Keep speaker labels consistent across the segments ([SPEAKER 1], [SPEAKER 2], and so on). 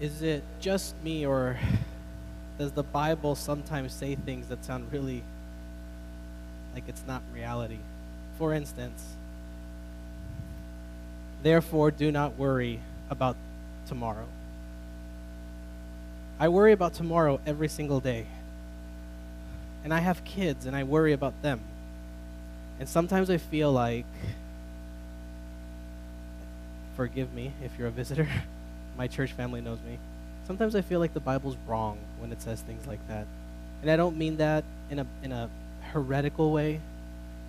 [SPEAKER 1] Is it just me, or does the Bible sometimes say things that sound really like it's not reality? For instance, therefore do not worry about tomorrow. I worry about tomorrow every single day. And I have kids and I worry about them. And sometimes I feel like, forgive me if you're a visitor, my church family knows me. Sometimes I feel like the Bible's wrong when it says things like that. And I don't mean that in a, in a heretical way.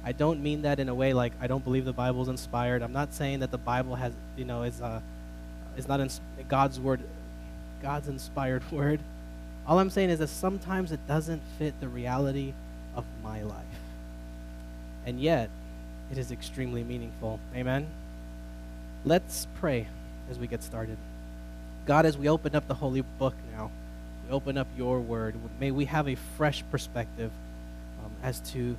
[SPEAKER 1] I don't mean that in a way like I don't believe the Bible's inspired. I'm not saying that the Bible has, you know, is, uh, is not ins- God's word, God's inspired word. All I'm saying is that sometimes it doesn't fit the reality of my life. And yet, it is extremely meaningful. Amen? Let's pray as we get started. God, as we open up the holy book now, we open up your word, may we have a fresh perspective um, as to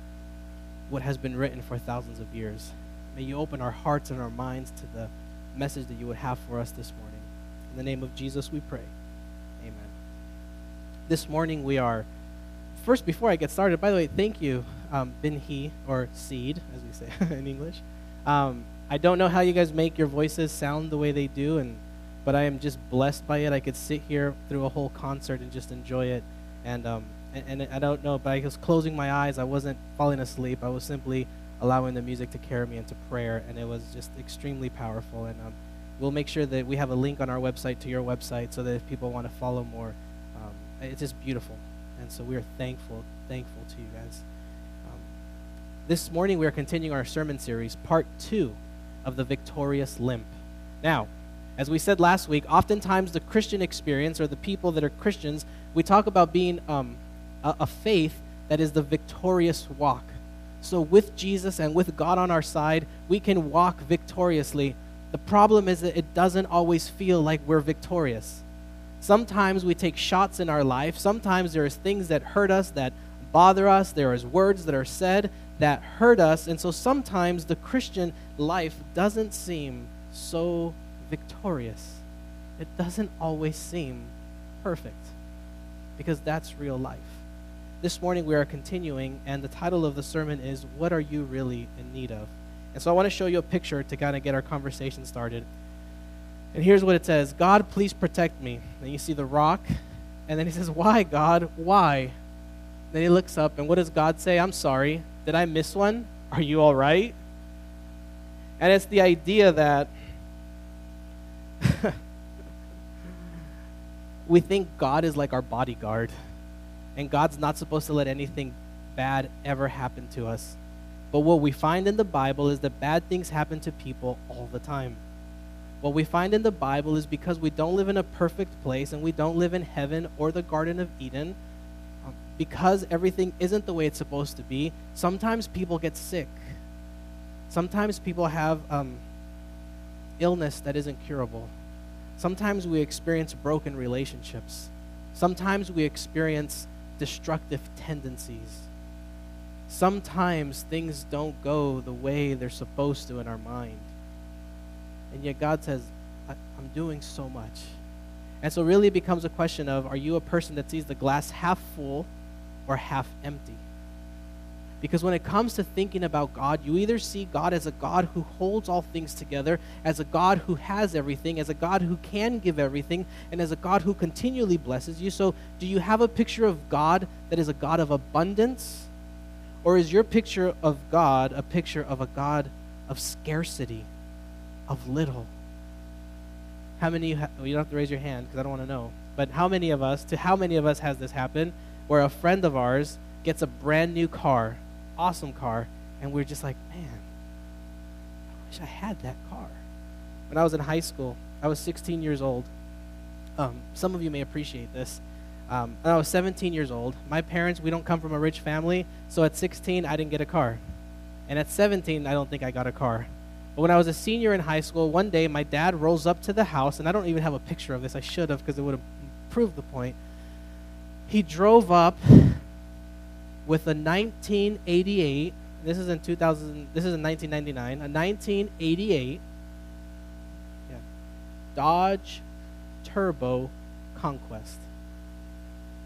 [SPEAKER 1] what has been written for thousands of years. May you open our hearts and our minds to the message that you would have for us this morning. In the name of Jesus, we pray. Amen. This morning we are, first, before I get started, by the way, thank you, um, Binhi, or Seed, as we say in English. Um, I don't know how you guys make your voices sound the way they do, and but I am just blessed by it. I could sit here through a whole concert and just enjoy it. And um, and, and I don't know, but I was closing my eyes. I wasn't falling asleep. I was simply allowing the music to carry me into prayer, and it was just extremely powerful. And um, we'll make sure that we have a link on our website to your website so that if people want to follow more, um, it's just beautiful. And so we are thankful, thankful to you guys. Um, this morning we are continuing our sermon series, part two of the victorious limp. Now, as we said last week, oftentimes the Christian experience or the people that are Christians, we talk about being um, a, a faith that is the victorious walk. So, with Jesus and with God on our side, we can walk victoriously. The problem is that it doesn't always feel like we're victorious. Sometimes we take shots in our life. Sometimes there's things that hurt us, that bother us. There is words that are said that hurt us. And so sometimes the Christian life doesn't seem so victorious. It doesn't always seem perfect because that's real life. This morning we are continuing, and the title of the sermon is What Are You Really in Need of? And so I want to show you a picture to kind of get our conversation started. And here's what it says God, please protect me. And you see the rock, and then he says, Why, God? Why? Then he looks up, and what does God say? I'm sorry. Did I miss one? Are you all right? And it's the idea that we think God is like our bodyguard and God's not supposed to let anything bad ever happen to us. But what we find in the Bible is that bad things happen to people all the time. What we find in the Bible is because we don't live in a perfect place and we don't live in heaven or the Garden of Eden, um, because everything isn't the way it's supposed to be, sometimes people get sick. Sometimes people have um, illness that isn't curable. Sometimes we experience broken relationships. Sometimes we experience destructive tendencies. Sometimes things don't go the way they're supposed to in our mind. And yet God says, I'm doing so much. And so, really, it becomes a question of are you a person that sees the glass half full or half empty? Because when it comes to thinking about God, you either see God as a God who holds all things together, as a God who has everything, as a God who can give everything, and as a God who continually blesses you. So, do you have a picture of God that is a God of abundance? Or is your picture of God a picture of a God of scarcity, of little? How many you, ha- well, you don't have to raise your hand because I don't want to know. But how many of us, to how many of us has this happened where a friend of ours gets a brand new car awesome car, and we are just like, man, I wish I had that car. When I was in high school, I was 16 years old. Um, some of you may appreciate this. Um, I was 17 years old. My parents, we don't come from a rich family, so at 16, I didn't get a car. And at 17, I don't think I got a car. But when I was a senior in high school, one day my dad rolls up to the house, and I don't even have a picture of this. I should have because it would have proved the point. He drove up with a 1988. This is in 2000. This is in 1999. A 1988 yeah, Dodge Turbo conquest.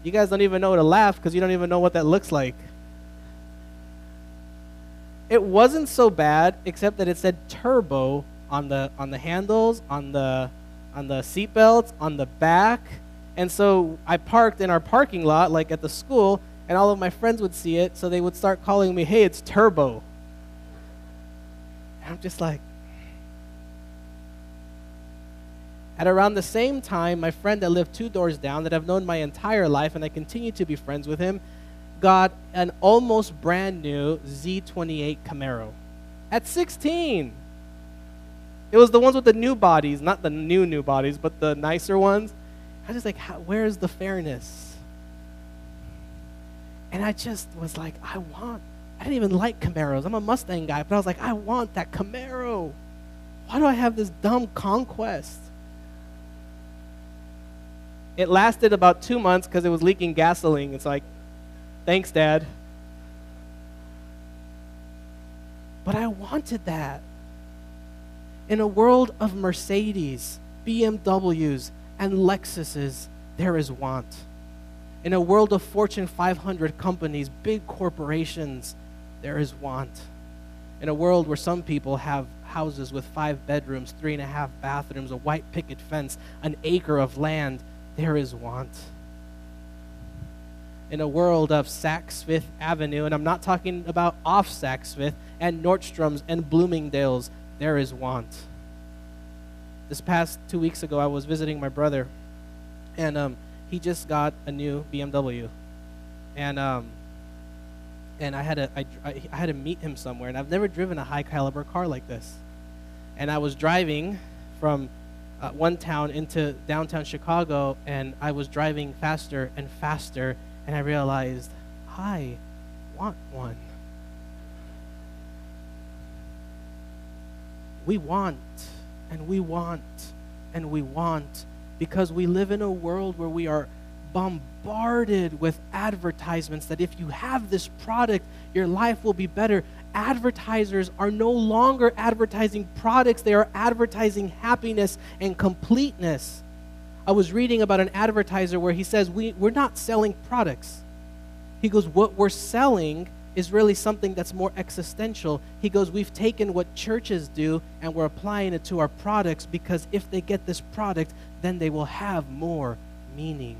[SPEAKER 1] You guys don't even know to laugh because you don't even know what that looks like. It wasn't so bad, except that it said turbo on the on the handles, on the on the seat belts, on the back. And so I parked in our parking lot, like at the school, and all of my friends would see it, so they would start calling me, "Hey, it's Turbo." And I'm just like. At around the same time, my friend that lived two doors down, that I've known my entire life, and I continue to be friends with him, got an almost brand new Z28 Camaro at 16. It was the ones with the new bodies, not the new, new bodies, but the nicer ones. I was just like, where's the fairness? And I just was like, I want, I didn't even like Camaros. I'm a Mustang guy, but I was like, I want that Camaro. Why do I have this dumb conquest? It lasted about two months because it was leaking gasoline. It's like, thanks, Dad. But I wanted that. In a world of Mercedes, BMWs, and Lexuses, there is want. In a world of Fortune 500 companies, big corporations, there is want. In a world where some people have houses with five bedrooms, three and a half bathrooms, a white picket fence, an acre of land, there is want. In a world of Saks Fifth Avenue, and I'm not talking about off Saks Fifth, and Nordstrom's and Bloomingdale's, there is want. This past two weeks ago, I was visiting my brother, and um, he just got a new BMW, and um, and I had to I, I had to meet him somewhere, and I've never driven a high caliber car like this, and I was driving from uh, one town into downtown Chicago, and I was driving faster and faster, and I realized, I want one. We want, and we want, and we want, because we live in a world where we are bombarded with advertisements that if you have this product, your life will be better advertisers are no longer advertising products, they are advertising happiness and completeness. I was reading about an advertiser where he says, we, We're not selling products. He goes, What we're selling is really something that's more existential. He goes, We've taken what churches do and we're applying it to our products because if they get this product, then they will have more meaning.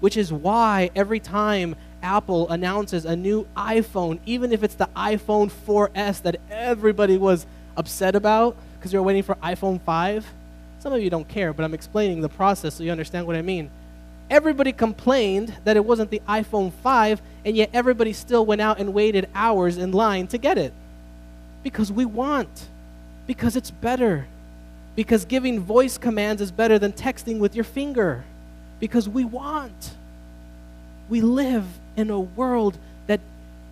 [SPEAKER 1] Which is why every time Apple announces a new iPhone, even if it's the iPhone 4S that everybody was upset about because you're waiting for iPhone 5. Some of you don't care, but I'm explaining the process so you understand what I mean. Everybody complained that it wasn't the iPhone 5, and yet everybody still went out and waited hours in line to get it. Because we want, because it's better, because giving voice commands is better than texting with your finger, because we want. We live in a world that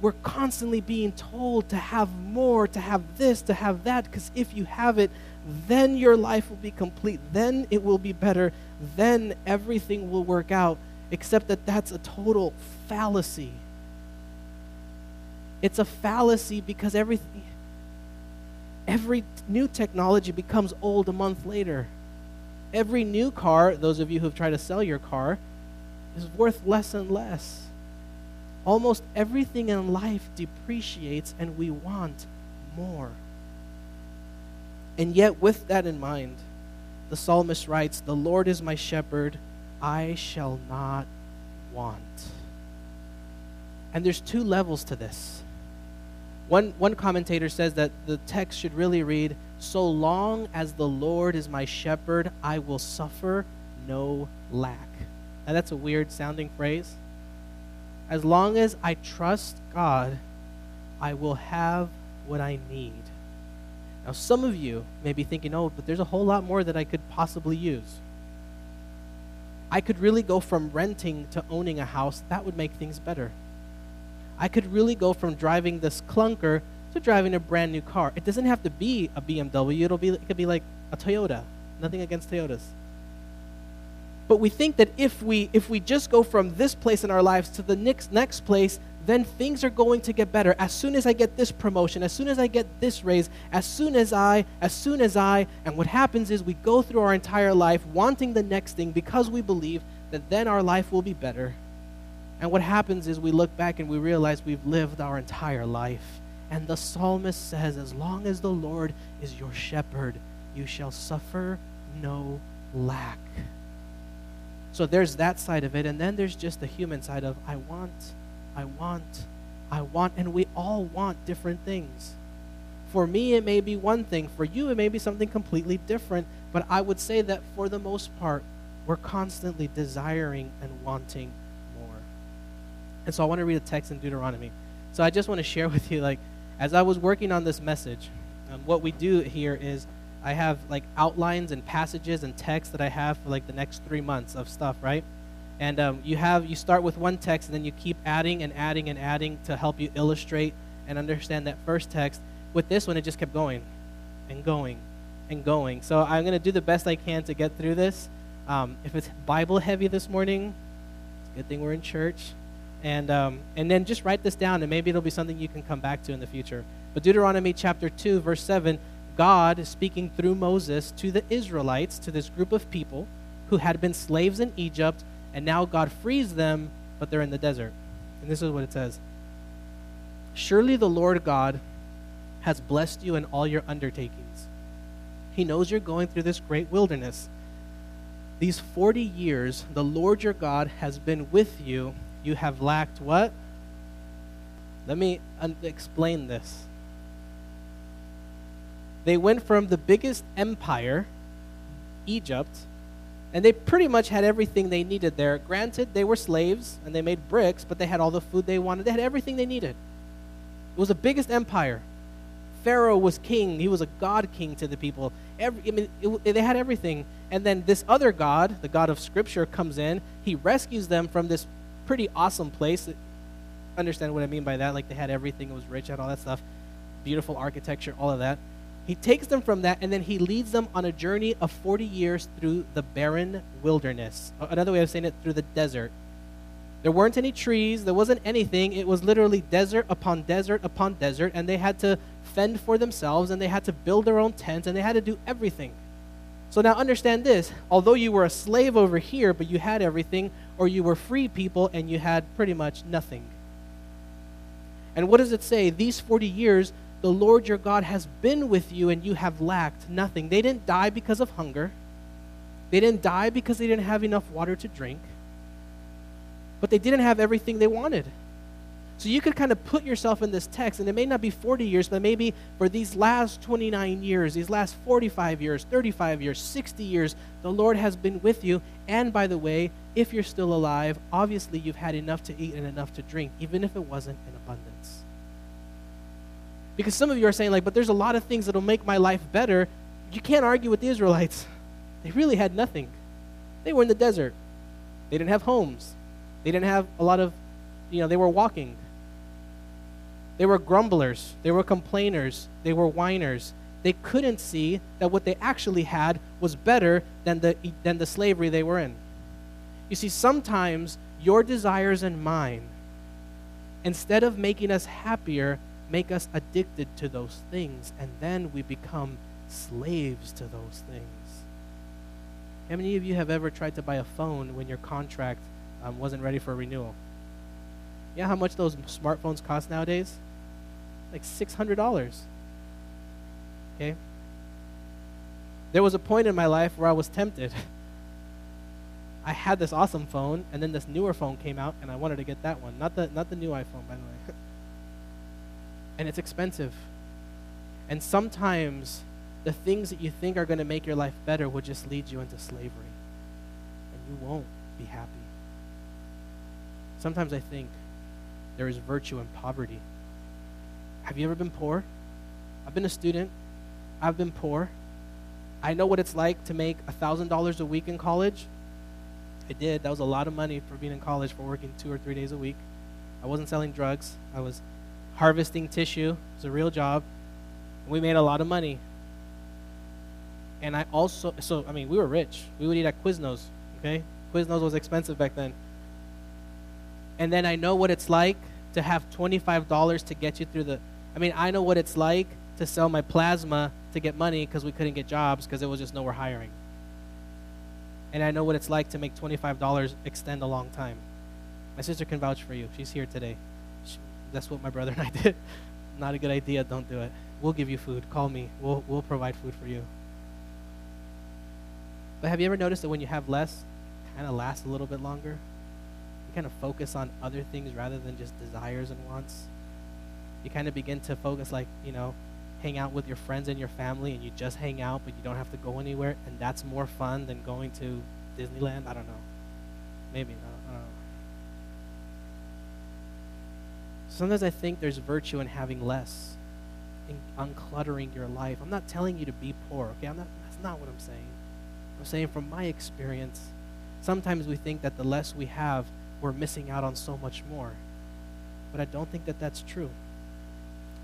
[SPEAKER 1] we're constantly being told to have more, to have this, to have that, because if you have it, then your life will be complete. Then it will be better. Then everything will work out, except that that's a total fallacy. It's a fallacy because everything, every new technology becomes old a month later. Every new car, those of you who've tried to sell your car, is worth less and less. Almost everything in life depreciates and we want more. And yet, with that in mind, the psalmist writes, The Lord is my shepherd, I shall not want. And there's two levels to this. One, one commentator says that the text should really read, So long as the Lord is my shepherd, I will suffer no lack. Now, that's a weird sounding phrase as long as I trust God, I will have what I need. Now, some of you may be thinking, oh, but there's a whole lot more that I could possibly use. I could really go from renting to owning a house. That would make things better. I could really go from driving this clunker to driving a brand new car. It doesn't have to be a BMW. It'll be, it could be like a Toyota. Nothing against Toyotas. But we think that if we if we just go from this place in our lives to the next next place, then things are going to get better. As soon as I get this promotion, as soon as I get this raise, as soon as I, as soon as I, and what happens is we go through our entire life wanting the next thing because we believe that then our life will be better. And what happens is we look back and we realize we've lived our entire life. And the psalmist says, As long as the Lord is your shepherd, you shall suffer no lack. So there's that side of it. And then there's just the human side of, I want I want, I want, and we all want different things. For me, it may be one thing. For you, it may be something completely different. But I would say that for the most part, we're constantly desiring and wanting more. And so I want to read a text in Deuteronomy. So I just want to share with you, like, as I was working on this message, um, what we do here is I have like outlines and passages and texts that I have for like the next three months of stuff, right? And um, you have you start with one text, and then you keep adding and adding and adding to help you illustrate and understand that first text. With this one, it just kept going and going and going. So I'm going to do the best I can to get through this. Um, if it's Bible heavy this morning, it's a good thing we're in church. And, um, and then just write this down, and maybe it'll be something you can come back to in the future. But Deuteronomy chapter 2, verse 7, God is speaking through Moses to the Israelites, to this group of people who had been slaves in Egypt and now God frees them, but they're in the desert. And this is what it says Surely the Lord God has blessed you in all your undertakings. He knows you're going through this great wilderness. These 40 years, the Lord your God has been with you. You have lacked what? Let me un- explain this. They went from the biggest empire, Egypt, and they pretty much had everything they needed there. Granted, they were slaves and they made bricks, but they had all the food they wanted. They had everything they needed. It was the biggest empire. Pharaoh was king. He was a god king to the people. Every, I mean, it, they had everything. And then this other god, the God of Scripture, comes in. He rescues them from this pretty awesome place. Understand what I mean by that? Like they had everything. It was rich, had all that stuff, beautiful architecture, all of that. He takes them from that and then he leads them on a journey of 40 years through the barren wilderness. Another way of saying it, through the desert. There weren't any trees, there wasn't anything. It was literally desert upon desert upon desert, and they had to fend for themselves and they had to build their own tents and they had to do everything. So now understand this although you were a slave over here, but you had everything, or you were free people and you had pretty much nothing. And what does it say? These 40 years the Lord your God has been with you and you have lacked nothing. They didn't die because of hunger. They didn't die because they didn't have enough water to drink. But they didn't have everything they wanted. So you could kind of put yourself in this text, and it may not be 40 years, but maybe for these last 29 years, these last 45 years, 35 years, 60 years, the Lord has been with you. And by the way, if you're still alive, obviously you've had enough to eat and enough to drink, even if it wasn't in abundance. Because some of you are saying, like, but there's a lot of things that'll make my life better. You can't argue with the Israelites. They really had nothing. They were in the desert. They didn't have homes. They didn't have a lot of, you know, they were walking. They were grumblers. They were complainers. They were whiners. They couldn't see that what they actually had was better than the, than the slavery they were in. You see, sometimes your desires and mine, instead of making us happier, make us addicted to those things, and then we become slaves to those things. How many of you have ever tried to buy a phone when your contract um, wasn't ready for renewal? Yeah, how much those smartphones cost nowadays? Like $600. Okay? There was a point in my life where I was tempted. I had this awesome phone, and then this newer phone came out, and I wanted to get that one. Not the, not the new iPhone, by the way. and it's expensive. And sometimes the things that you think are going to make your life better will just lead you into slavery. And you won't be happy. Sometimes I think there is virtue in poverty. Have you ever been poor? I've been a student. I've been poor. I know what it's like to make $1,000 a week in college. I did. That was a lot of money for being in college for working two or three days a week. I wasn't selling drugs. I was harvesting tissue. It was a real job. We made a lot of money. And I also, so, I mean, we were rich. We would eat at Quiznos, okay? Quiznos was expensive back then. And then I know what it's like to have $25 to get you through the. I mean, I know what it's like to sell my plasma to get money because we couldn't get jobs because it was just nowhere hiring. And I know what it's like to make $25 extend a long time. My sister can vouch for you. She's here today. That's what my brother and I did. Not a good idea. Don't do it. We'll give you food. Call me. We'll, we'll provide food for you. But have you ever noticed that when you have less, it kind of lasts a little bit longer? You kind of focus on other things rather than just desires and wants. You kind of begin to focus, like, you know, hang out with your friends and your family and you just hang out, but you don't have to go anywhere, and that's more fun than going to Disneyland? I don't know. Maybe. I Sometimes I think there's virtue in having less, in uncluttering your life. I'm not telling you to be poor, okay? I'm not, that's not what I'm saying. I'm saying from my experience, sometimes we think that the less we have, we're missing out on so much more. But I don't think that that's true.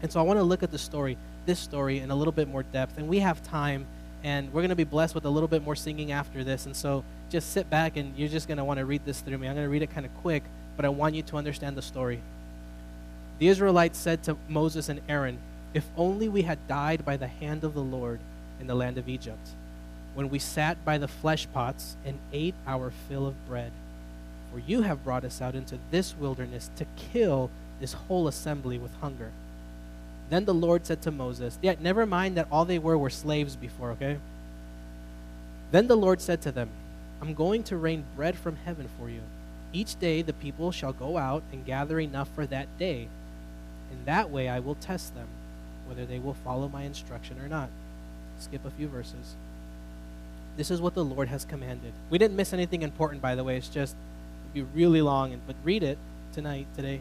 [SPEAKER 1] And so I want to look at the story, this story, in a little bit more depth. And we have time, and we're going to be blessed with a little bit more singing after this. And so just sit back, and you're just going to want to read this through me. I'm going to read it kind of quick, but I want you to understand the story. The Israelites said to Moses and Aaron, If only we had died by the hand of the Lord in the land of Egypt when we sat by the flesh pots and ate our fill of bread. For you have brought us out into this wilderness to kill this whole assembly with hunger. Then the Lord said to Moses, Yeah, never mind that all they were were slaves before, okay? Then the Lord said to them, I'm going to rain bread from heaven for you. Each day the people shall go out and gather enough for that day. In that way I will test them, whether they will follow my instruction or not. Skip a few verses. This is what the Lord has commanded. We didn't miss anything important, by the way. It's just be really long, but read it tonight, today.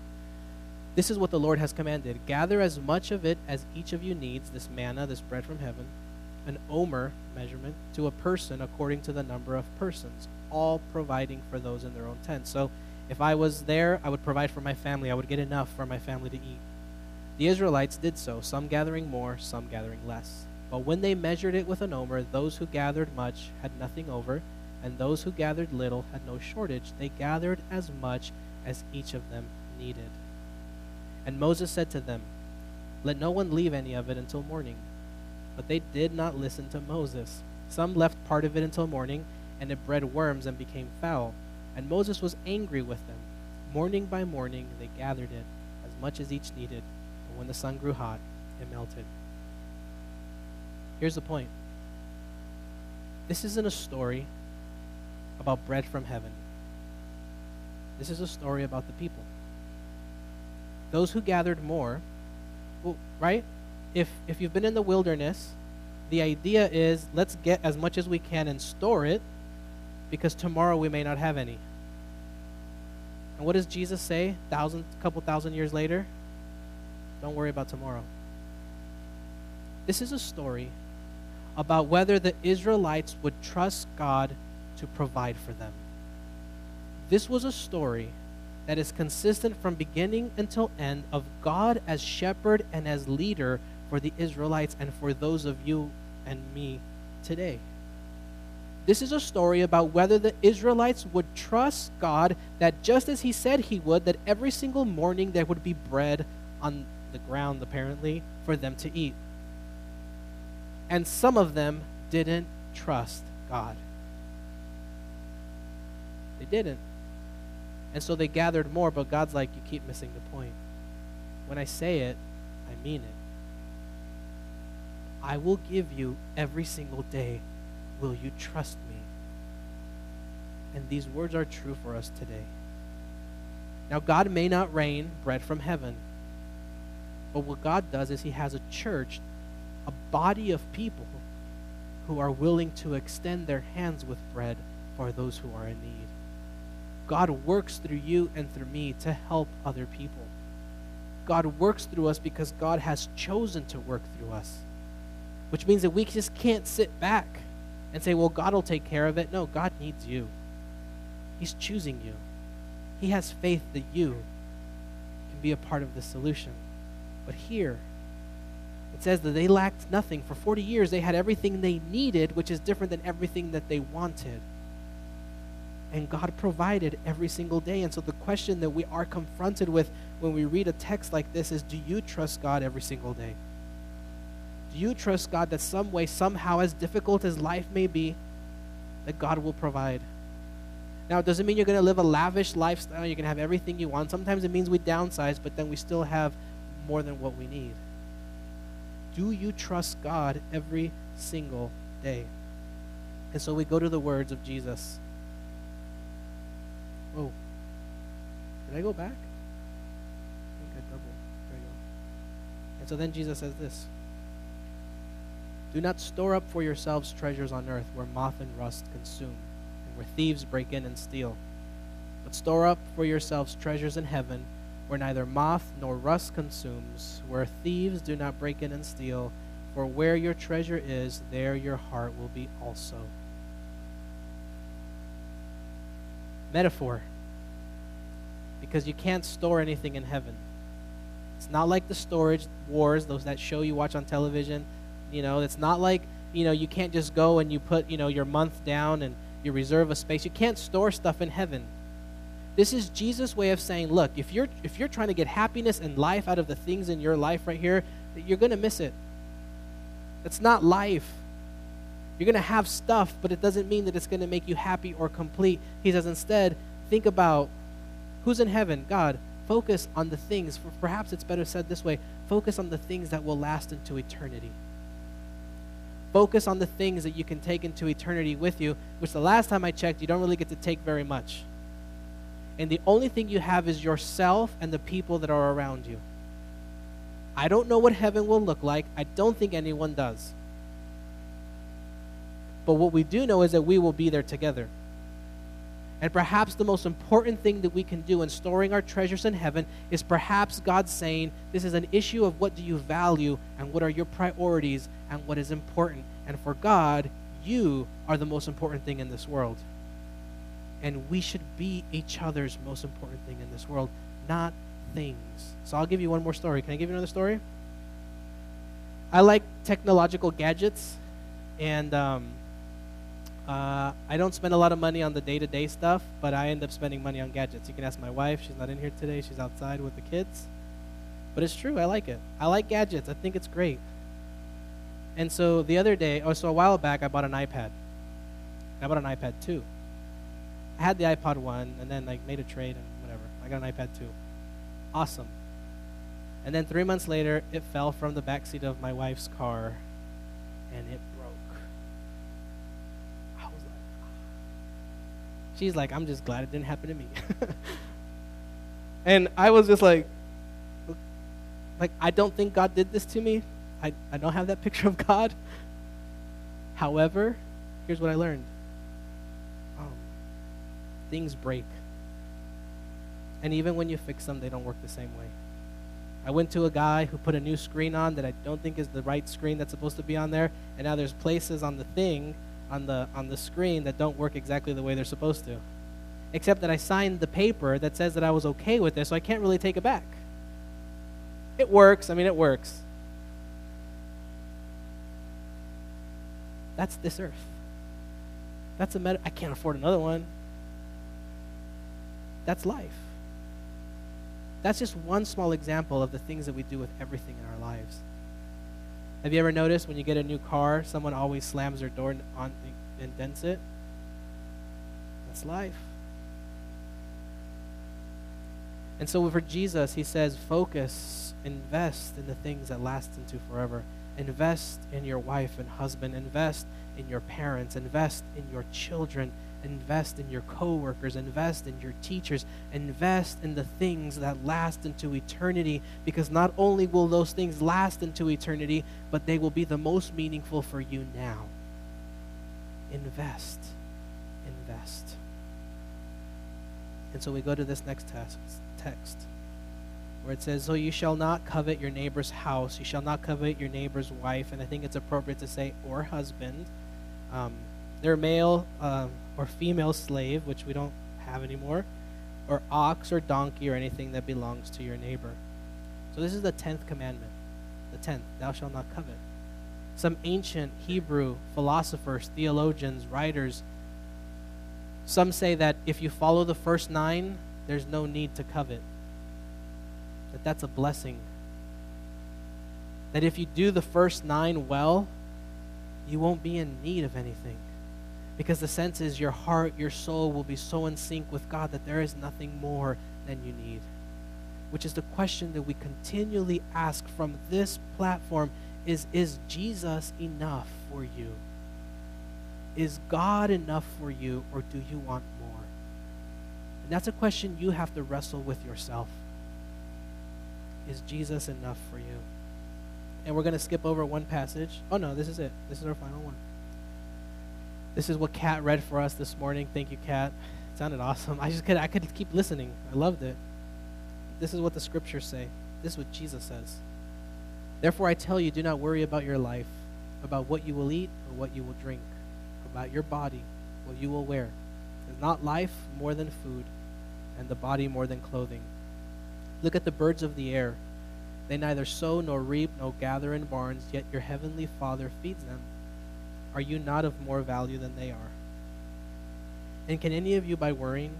[SPEAKER 1] This is what the Lord has commanded. Gather as much of it as each of you needs, this manna, this bread from heaven, an omer measurement to a person according to the number of persons, all providing for those in their own tents. So if I was there, I would provide for my family. I would get enough for my family to eat. The Israelites did so, some gathering more, some gathering less. But when they measured it with an omer, those who gathered much had nothing over, and those who gathered little had no shortage. They gathered as much as each of them needed. And Moses said to them, Let no one leave any of it until morning. But they did not listen to Moses. Some left part of it until morning, and it bred worms and became foul. And Moses was angry with them. Morning by morning they gathered it, as much as each needed. But when the sun grew hot, it melted. Here's the point this isn't a story about bread from heaven, this is a story about the people. Those who gathered more, well, right? If, if you've been in the wilderness, the idea is let's get as much as we can and store it because tomorrow we may not have any. And what does Jesus say thousand couple thousand years later? Don't worry about tomorrow. This is a story about whether the Israelites would trust God to provide for them. This was a story that is consistent from beginning until end of God as shepherd and as leader for the Israelites and for those of you and me today. This is a story about whether the Israelites would trust God that just as he said he would, that every single morning there would be bread on the ground, apparently, for them to eat and some of them didn't trust God. They didn't. And so they gathered more, but God's like, you keep missing the point. When I say it, I mean it. I will give you every single day. Will you trust me? And these words are true for us today. Now, God may not rain bread from heaven, but what God does is He has a church a body of people who are willing to extend their hands with bread for those who are in need. God works through you and through me to help other people. God works through us because God has chosen to work through us, which means that we just can't sit back and say, well, God will take care of it. No, God needs you. He's choosing you. He has faith that you can be a part of the solution. But here, it says that they lacked nothing. For 40 years, they had everything they needed, which is different than everything that they wanted. and God provided every single day. And so the question that we are confronted with when we read a text like this is do you trust God every single day? Do you trust God that some way, somehow, as difficult as life may be, that God will provide? Now, it doesn't mean you're going to live a lavish lifestyle. You're going to have everything you want. Sometimes it means we downsize, but then we still have more than what we need. Do you trust God every single day? And so we go to the words of Jesus. Oh, did I go back? I think I doubled. There you go. And so then Jesus says this Do not store up for yourselves treasures on earth where moth and rust consume and where thieves break in and steal. But store up for yourselves treasures in heaven, where neither moth nor rust consumes, where thieves do not break in and steal. For where your treasure is, there your heart will be also. Metaphor. Because you can't store anything in heaven. It's not like the storage wars, those that show you watch on television. You know, it's not like, you know, you can't just go and you put, you know, your month down and you reserve a space. You can't store stuff in heaven. This is Jesus' way of saying, look, if you're if you're trying to get happiness and life out of the things in your life right here, you're going to miss it. That's not life. You're going to have stuff, but it doesn't mean that it's going to make you happy or complete. He says instead, think about who's in heaven? God. Focus on the things, perhaps it's better said this way focus on the things that will last into eternity. Focus on the things that you can take into eternity with you, which the last time I checked, you don't really get to take very much. And the only thing you have is yourself and the people that are around you. I don't know what heaven will look like. I don't think anyone does. But what we do know is that we will be there together. And perhaps the most important thing that we can do in storing our treasures in heaven is perhaps God saying, This is an issue of what do you value and what are your priorities and what is important. And for God, you are the most important thing in this world. And we should be each other's most important thing in this world, not things. So I'll give you one more story. Can I give you another story? I like technological gadgets, and um, uh, I don't spend a lot of money on the day to day stuff, but I end up spending money on gadgets. You can ask my wife. She's not in here today, she's outside with the kids. But it's true, I like it. I like gadgets, I think it's great. And so the other day, oh, so a while back, I bought an iPad. I bought an iPad 2. I had the iPad 1 and then like made a trade and whatever. I got an iPad 2. Awesome. And then three months later, it fell from the back seat of my wife's car and it broke. I was like, ah. She's like, I'm just glad it didn't happen to me. and I was just like, like, I don't think God did this to me. I, I don't have that picture of God. However, here's what I learned things break. And even when you fix them, they don't work the same way. I went to a guy who put a new screen on that I don't think is the right screen that's supposed to be on there, and now there's places on the thing on the on the screen that don't work exactly the way they're supposed to. Except that I signed the paper that says that I was okay with this, so I can't really take it back. It works. I mean, it works. That's this earth. That's a meta. I can't afford another one. That's life. That's just one small example of the things that we do with everything in our lives. Have you ever noticed when you get a new car, someone always slams their door on and dents it? That's life. And so for Jesus, he says, focus, invest in the things that last into forever. Invest in your wife and husband. Invest in your parents. Invest in your children invest in your coworkers, invest in your teachers, invest in the things that last into eternity because not only will those things last into eternity, but they will be the most meaningful for you now. Invest. Invest. And so we go to this next text, where it says, So you shall not covet your neighbor's house, you shall not covet your neighbor's wife, and I think it's appropriate to say, or husband. Um, their male um, or female slave, which we don't have anymore, or ox or donkey or anything that belongs to your neighbor. So this is the tenth commandment. The tenth, thou shalt not covet. Some ancient Hebrew philosophers, theologians, writers Some say that if you follow the first nine, there's no need to covet. That that's a blessing. That if you do the first nine well, you won't be in need of anything. Because the sense is your heart, your soul will be so in sync with God that there is nothing more than you need. Which is the question that we continually ask from this platform is is Jesus enough for you? Is God enough for you or do you want more? And that's a question you have to wrestle with yourself. Is Jesus enough for you? And we're going to skip over one passage. Oh no, this is it. This is our final one. This is what Kat read for us this morning. Thank you, Kat. It sounded awesome. I just could I could keep listening. I loved it. This is what the scriptures say. This is what Jesus says. Therefore I tell you, do not worry about your life, about what you will eat or what you will drink, about your body, what you will wear. Is not life more than food, and the body more than clothing? Look at the birds of the air. They neither sow nor reap nor gather in barns, yet your heavenly Father feeds them. Are you not of more value than they are? And can any of you, by worrying,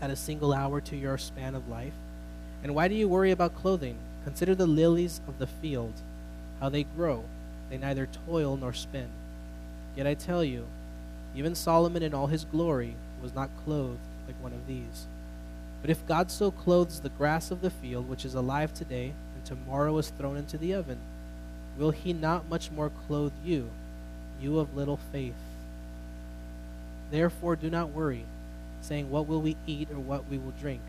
[SPEAKER 1] add a single hour to your span of life? And why do you worry about clothing? Consider the lilies of the field, how they grow. They neither toil nor spin. Yet I tell you, even Solomon in all his glory was not clothed like one of these. But if God so clothes the grass of the field, which is alive today, and tomorrow is thrown into the oven, will he not much more clothe you? You of little faith. Therefore, do not worry, saying, What will we eat, or what we will drink,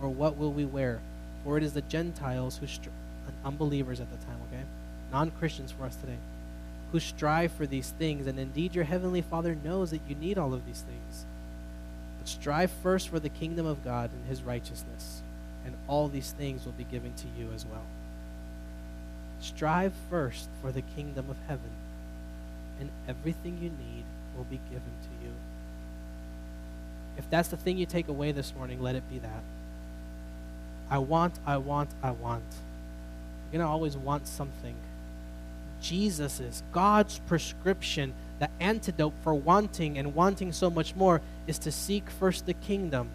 [SPEAKER 1] or what will we wear? For it is the Gentiles who, str- unbelievers at the time, okay? Non Christians for us today, who strive for these things, and indeed your heavenly Father knows that you need all of these things. But strive first for the kingdom of God and his righteousness, and all these things will be given to you as well. Strive first for the kingdom of heaven and everything you need will be given to you. If that's the thing you take away this morning, let it be that. I want, I want, I want. You're going to always want something. Jesus is God's prescription, the antidote for wanting and wanting so much more is to seek first the kingdom.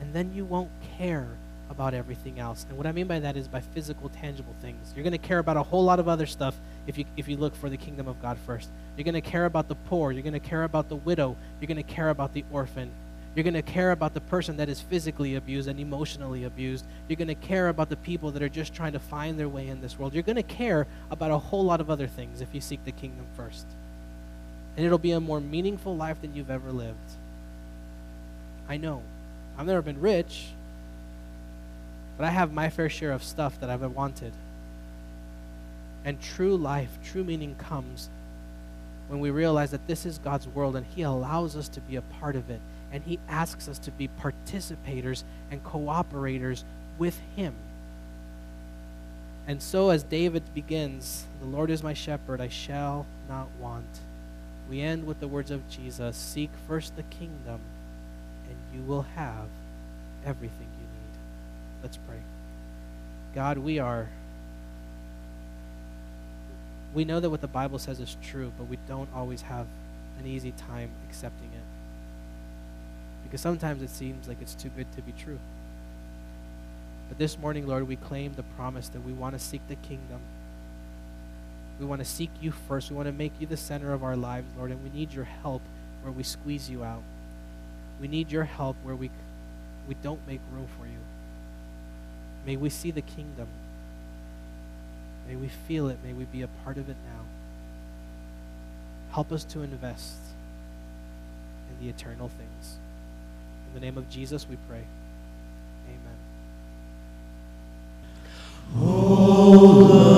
[SPEAKER 1] And then you won't care about everything else. And what I mean by that is by physical, tangible things. You're going to care about a whole lot of other stuff if you, if you look for the kingdom of God first. You're going to care about the poor. You're going to care about the widow. You're going to care about the orphan. You're going to care about the person that is physically abused and emotionally abused. You're going to care about the people that are just trying to find their way in this world. You're going to care about a whole lot of other things if you seek the kingdom first. And it'll be a more meaningful life than you've ever lived. I know. I've never been rich, but I have my fair share of stuff that I've wanted. And true life, true meaning comes when we realize that this is God's world and He allows us to be a part of it. And He asks us to be participators and cooperators with Him. And so, as David begins, The Lord is my shepherd, I shall not want. We end with the words of Jesus Seek first the kingdom, and you will have everything Let's pray. God, we are. We know that what the Bible says is true, but we don't always have an easy time accepting it. Because sometimes it seems like it's too good to be true. But this morning, Lord, we claim the promise that we want to seek the kingdom. We want to seek you first. We want to make you the center of our lives, Lord, and we need your help where we squeeze you out. We need your help where we, we don't make room for you. May we see the kingdom. May we feel it. May we be a part of it now. Help us to invest in the eternal things. In the name of Jesus, we pray. Amen. Oh,